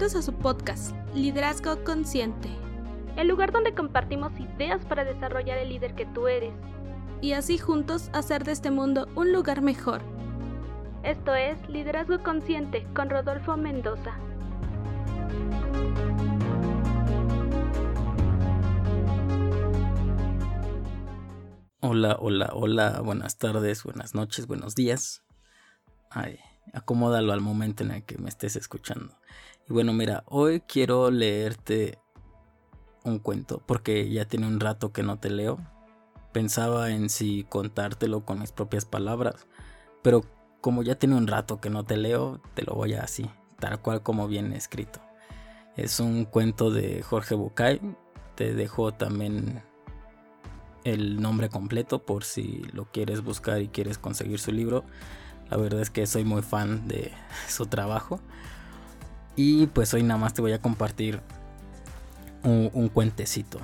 Bienvenidos a su podcast, Liderazgo Consciente. El lugar donde compartimos ideas para desarrollar el líder que tú eres. Y así juntos hacer de este mundo un lugar mejor. Esto es Liderazgo Consciente con Rodolfo Mendoza. Hola, hola, hola, buenas tardes, buenas noches, buenos días. Ay, acomódalo al momento en el que me estés escuchando. Y bueno, mira, hoy quiero leerte un cuento porque ya tiene un rato que no te leo. Pensaba en si contártelo con mis propias palabras, pero como ya tiene un rato que no te leo, te lo voy a así, tal cual como viene escrito. Es un cuento de Jorge Bucay. Te dejo también el nombre completo por si lo quieres buscar y quieres conseguir su libro. La verdad es que soy muy fan de su trabajo. Y pues hoy nada más te voy a compartir un, cuentecito.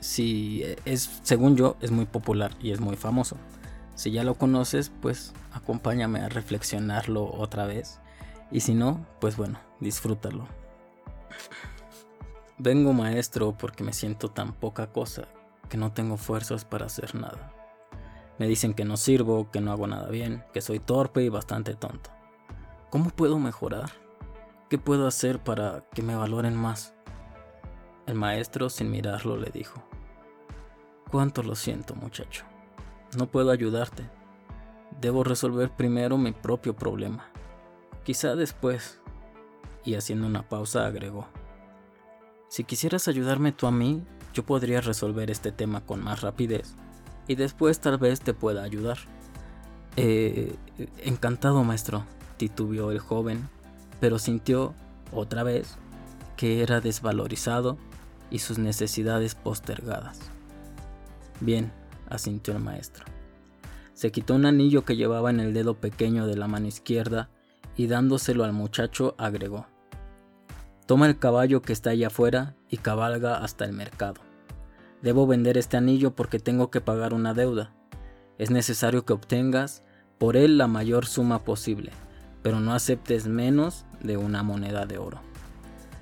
Si es, según yo, es muy popular y es muy famoso. Si ya lo conoces, pues acompáñame a reflexionarlo otra vez. Y si no, pues bueno, disfrútalo. Vengo maestro porque me siento tan poca cosa que no tengo fuerzas para hacer nada. Me dicen que no sirvo, que no hago nada bien, que soy torpe y bastante tonto. ¿Cómo puedo mejorar? ¿Qué puedo hacer para que me valoren más? El maestro, sin mirarlo, le dijo, Cuánto lo siento, muchacho. No puedo ayudarte. Debo resolver primero mi propio problema. Quizá después. Y haciendo una pausa agregó, Si quisieras ayudarme tú a mí, yo podría resolver este tema con más rapidez y después tal vez te pueda ayudar. Eh, encantado, maestro, titubeó el joven, pero sintió otra vez que era desvalorizado y sus necesidades postergadas. Bien, asintió el maestro. Se quitó un anillo que llevaba en el dedo pequeño de la mano izquierda y dándoselo al muchacho agregó, Toma el caballo que está allá afuera y cabalga hasta el mercado. Debo vender este anillo porque tengo que pagar una deuda. Es necesario que obtengas por él la mayor suma posible, pero no aceptes menos de una moneda de oro.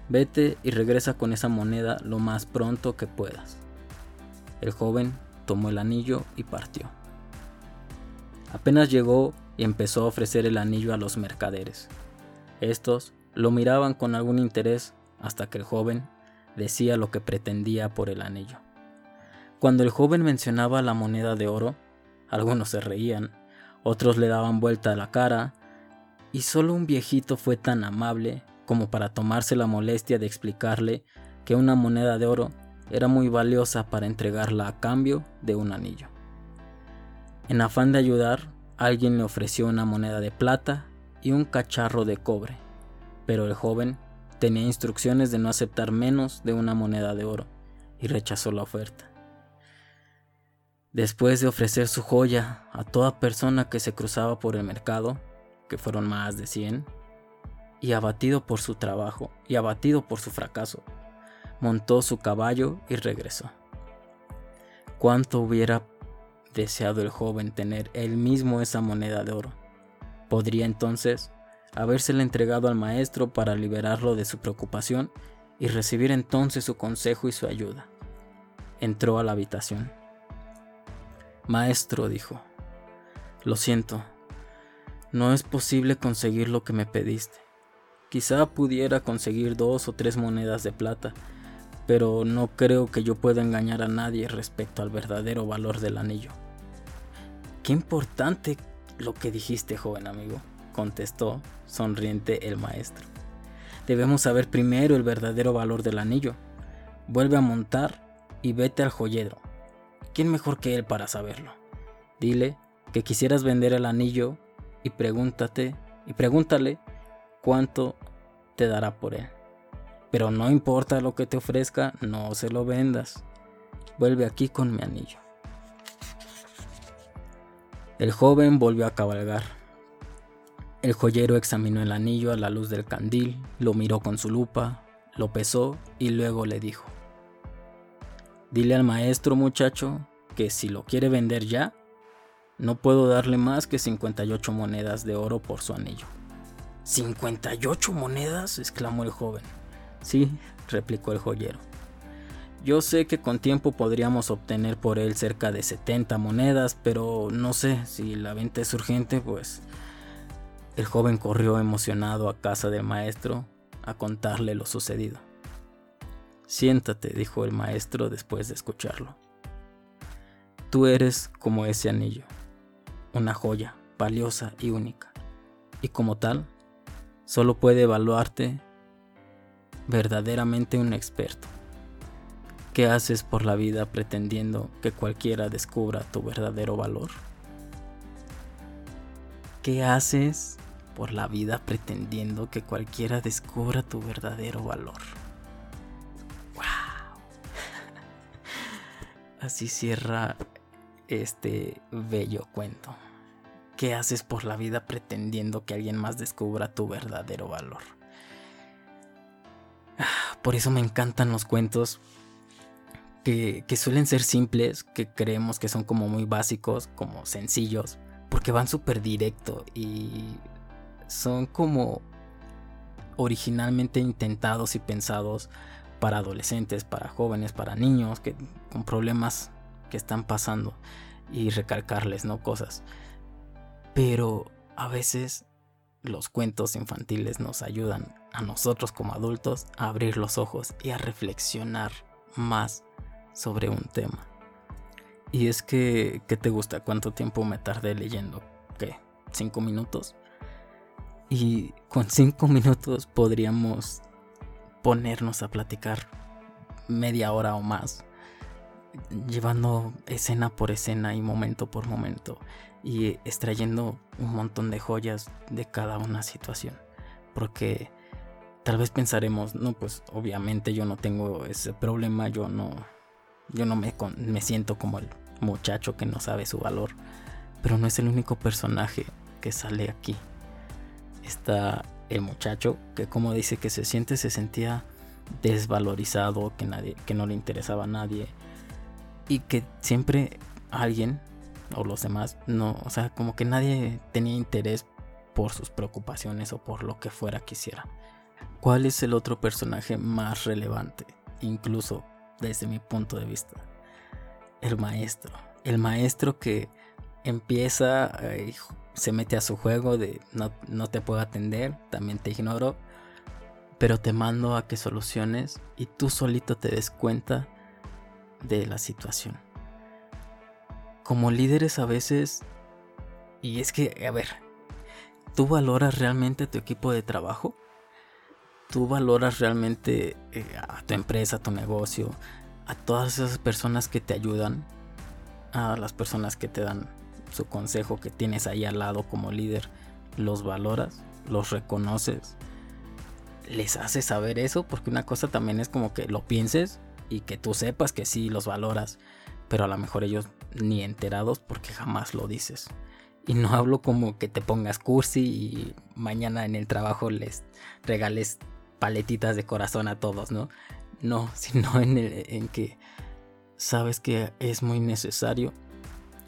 Vete y regresa con esa moneda lo más pronto que puedas. El joven tomó el anillo y partió. Apenas llegó y empezó a ofrecer el anillo a los mercaderes. Estos lo miraban con algún interés hasta que el joven decía lo que pretendía por el anillo. Cuando el joven mencionaba la moneda de oro, algunos se reían, otros le daban vuelta a la cara, y solo un viejito fue tan amable como para tomarse la molestia de explicarle que una moneda de oro era muy valiosa para entregarla a cambio de un anillo. En afán de ayudar, alguien le ofreció una moneda de plata y un cacharro de cobre, pero el joven tenía instrucciones de no aceptar menos de una moneda de oro y rechazó la oferta. Después de ofrecer su joya a toda persona que se cruzaba por el mercado, que fueron más de 100, y abatido por su trabajo y abatido por su fracaso, montó su caballo y regresó. ¿Cuánto hubiera deseado el joven tener él mismo esa moneda de oro? Podría entonces habérsela entregado al maestro para liberarlo de su preocupación y recibir entonces su consejo y su ayuda. Entró a la habitación. Maestro, dijo, lo siento, no es posible conseguir lo que me pediste. Quizá pudiera conseguir dos o tres monedas de plata, pero no creo que yo pueda engañar a nadie respecto al verdadero valor del anillo. Qué importante lo que dijiste, joven amigo, contestó sonriente el maestro. Debemos saber primero el verdadero valor del anillo. Vuelve a montar y vete al joyero. ¿quién mejor que él para saberlo? Dile que quisieras vender el anillo y pregúntate y pregúntale cuánto te dará por él. Pero no importa lo que te ofrezca, no se lo vendas. Vuelve aquí con mi anillo. El joven volvió a cabalgar. El joyero examinó el anillo a la luz del candil, lo miró con su lupa, lo pesó y luego le dijo, Dile al maestro muchacho que si lo quiere vender ya, no puedo darle más que 58 monedas de oro por su anillo. ¿58 monedas? exclamó el joven. Sí, replicó el joyero. Yo sé que con tiempo podríamos obtener por él cerca de 70 monedas, pero no sé si la venta es urgente, pues... El joven corrió emocionado a casa del maestro a contarle lo sucedido. Siéntate, dijo el maestro después de escucharlo. Tú eres como ese anillo, una joya valiosa y única, y como tal, solo puede evaluarte verdaderamente un experto. ¿Qué haces por la vida pretendiendo que cualquiera descubra tu verdadero valor? ¿Qué haces por la vida pretendiendo que cualquiera descubra tu verdadero valor? ¡Wow! Así cierra este bello cuento. ¿Qué haces por la vida pretendiendo que alguien más descubra tu verdadero valor? Ah, por eso me encantan los cuentos que, suelen ser simples, que creemos que son como muy básicos, como sencillos, porque van súper directo y son como originalmente intentados y pensados para adolescentes, para jóvenes, para niños que, con problemas que están pasando y recalcarles, ¿no? Cosas. Pero a veces los cuentos infantiles nos ayudan a nosotros como adultos a abrir los ojos y a reflexionar más sobre un tema. Y es que, ¿qué te gusta? ¿Cuánto tiempo me tardé leyendo? ¿Qué? ¿Cinco minutos? Y con cinco minutos podríamos ponernos a platicar media hora o más, llevando escena por escena y momento por momento, y extrayendo un montón de joyas de cada una situación. Porque tal vez pensaremos, no, pues obviamente yo no tengo ese problema, yo no, yo no me, me siento como el muchacho que no sabe su valor, pero no es el único personaje que sale aquí. Está el muchacho que como dice que se siente, se sentía desvalorizado, que, nadie, que no le interesaba a nadie y que siempre alguien o los demás no, o sea, como que nadie tenía interés por sus preocupaciones o por lo que fuera quisiera. ¿Cuál es el otro personaje más relevante, incluso desde mi punto de vista? El maestro. El maestro que empieza, eh, se mete a su juego de no, no te puedo atender, también te ignoro, pero te mando a que soluciones y tú solito te des cuenta de la situación. Como líderes a veces, y es que, a ver, ¿tú valoras realmente tu equipo de trabajo? ¿Tú valoras realmente eh, a tu empresa, a tu negocio, a todas esas personas que te ayudan, a las personas que te dan su consejo que tienes ahí al lado como líder? ¿Los valoras? ¿Los reconoces? ¿Les haces saber eso? Porque una cosa también es como que lo pienses y que tú sepas que sí los valoras, pero a lo mejor ellos ni enterados porque jamás lo dices. Y no hablo como que te pongas cursi y mañana en el trabajo les regales paletitas de corazón a todos, ¿no? No, sino en, en que sabes que es muy necesario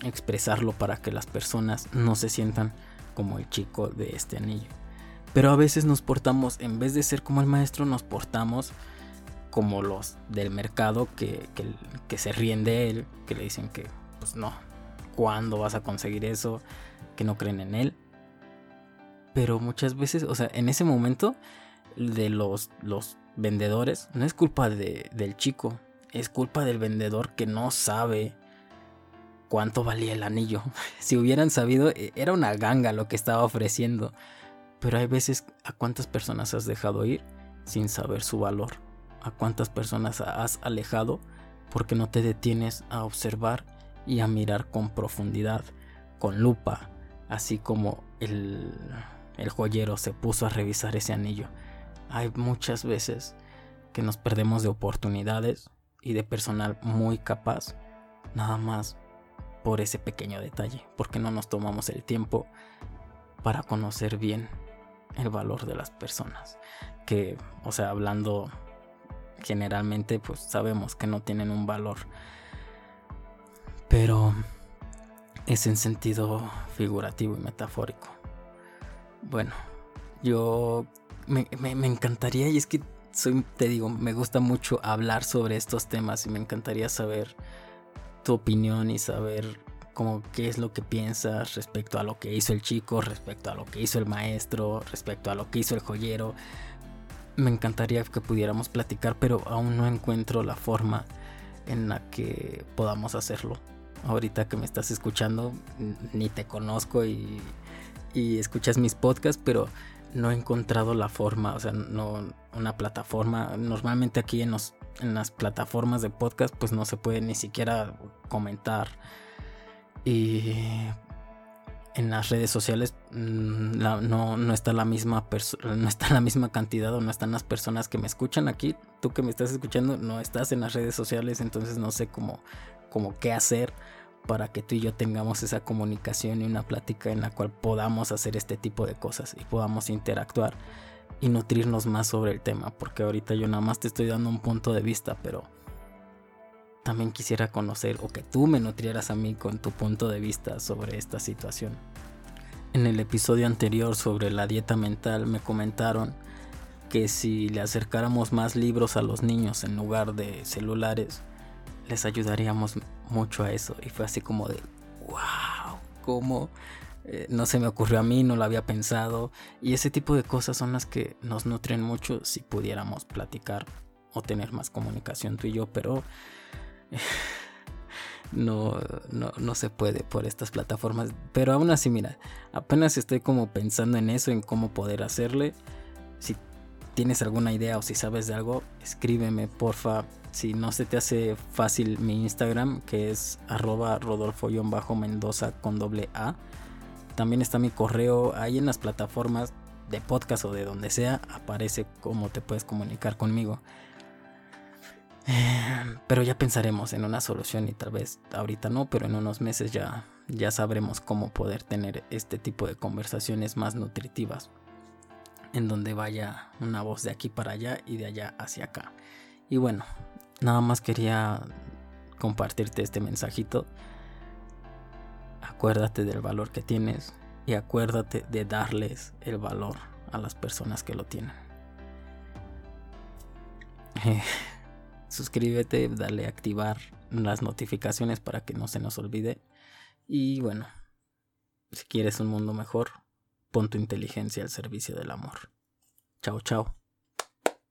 expresarlo para que las personas no se sientan como el chico de este anillo. Pero a veces nos portamos, en vez de ser como el maestro, nos portamos como los del mercado que, se ríen de él, que le dicen que, pues no, ¿cuándo vas a conseguir eso? Que no creen en él. Pero muchas veces, o sea, en ese momento de los, los vendedores, no es culpa de, del chico, es culpa del vendedor que no sabe cuánto valía el anillo. si hubieran sabido, e, era una ganga lo que estaba ofreciendo. Pero hay veces a cuántas personas has dejado ir sin saber su valor a cuántas personas has alejado porque no te detienes a observar y a mirar con profundidad, con lupa, así como el, el joyero se puso a revisar ese anillo. Hay muchas veces que nos perdemos de oportunidades y de personal muy capaz, nada más por ese pequeño detalle, porque no nos tomamos el tiempo para conocer bien el valor de las personas. Que, o sea, hablando generalmente pues sabemos que no tienen un valor. Pero es en sentido figurativo y metafórico. Bueno, Yo me, encantaría, y es que te digo, me gusta mucho hablar sobre estos temas y me encantaría saber tu opinión y saber como qué es lo que piensas respecto a lo que hizo el chico, respecto a lo que hizo el maestro, respecto a lo que hizo el joyero. Me encantaría que pudiéramos platicar, pero aún no encuentro la forma en la que podamos hacerlo. Ahorita que me estás escuchando, ni te conozco y, y escuchas mis podcasts, pero no he encontrado la forma, o sea, no una plataforma. Normalmente aquí en, en las plataformas de podcast, pues no se puede ni siquiera comentar y en las redes sociales mm, no, está la misma no está la misma cantidad o no están las personas que me escuchan aquí. Tú que me estás escuchando no estás en las redes sociales, entonces no sé cómo, cómo qué hacer para que tú y yo tengamos esa comunicación y una plática en la cual podamos hacer este tipo de cosas y podamos interactuar y nutrirnos más sobre el tema, porque ahorita yo nada más te estoy dando un punto de vista, pero también quisiera conocer o que tú me nutrieras a mí con tu punto de vista sobre esta situación. En el episodio anterior sobre la dieta mental me comentaron que si le acercáramos más libros a los niños en lugar de celulares, les ayudaríamos mucho a eso. Y fue así como de, wow, ¿cómo? Eh, no se me ocurrió a mí, no lo había pensado. Y ese tipo de cosas son las que nos nutren mucho si pudiéramos platicar o tener más comunicación tú y yo, pero no, no, no se puede por estas plataformas. Pero aún así, mira, apenas estoy como pensando en eso, en cómo poder hacerle. Si tienes alguna idea o si sabes de algo, escríbeme, porfa. Si no se te hace fácil mi Instagram, que es arroba rodolfo-mendoza con doble A. También está mi correo ahí en las plataformas de podcast o de donde sea, aparece cómo te puedes comunicar conmigo. Pero ya pensaremos en una solución y tal vez ahorita no, pero en unos meses ya, ya sabremos cómo poder tener este tipo de conversaciones más nutritivas. En donde vaya una voz de aquí para allá y de allá hacia acá. Y bueno, nada más quería compartirte este mensajito. Acuérdate del valor que tienes y acuérdate de darles el valor a las personas que lo tienen. Suscríbete, dale a activar las notificaciones para que no se nos olvide. Y bueno, si quieres un mundo mejor, pon tu inteligencia al servicio del amor. Chao, chao.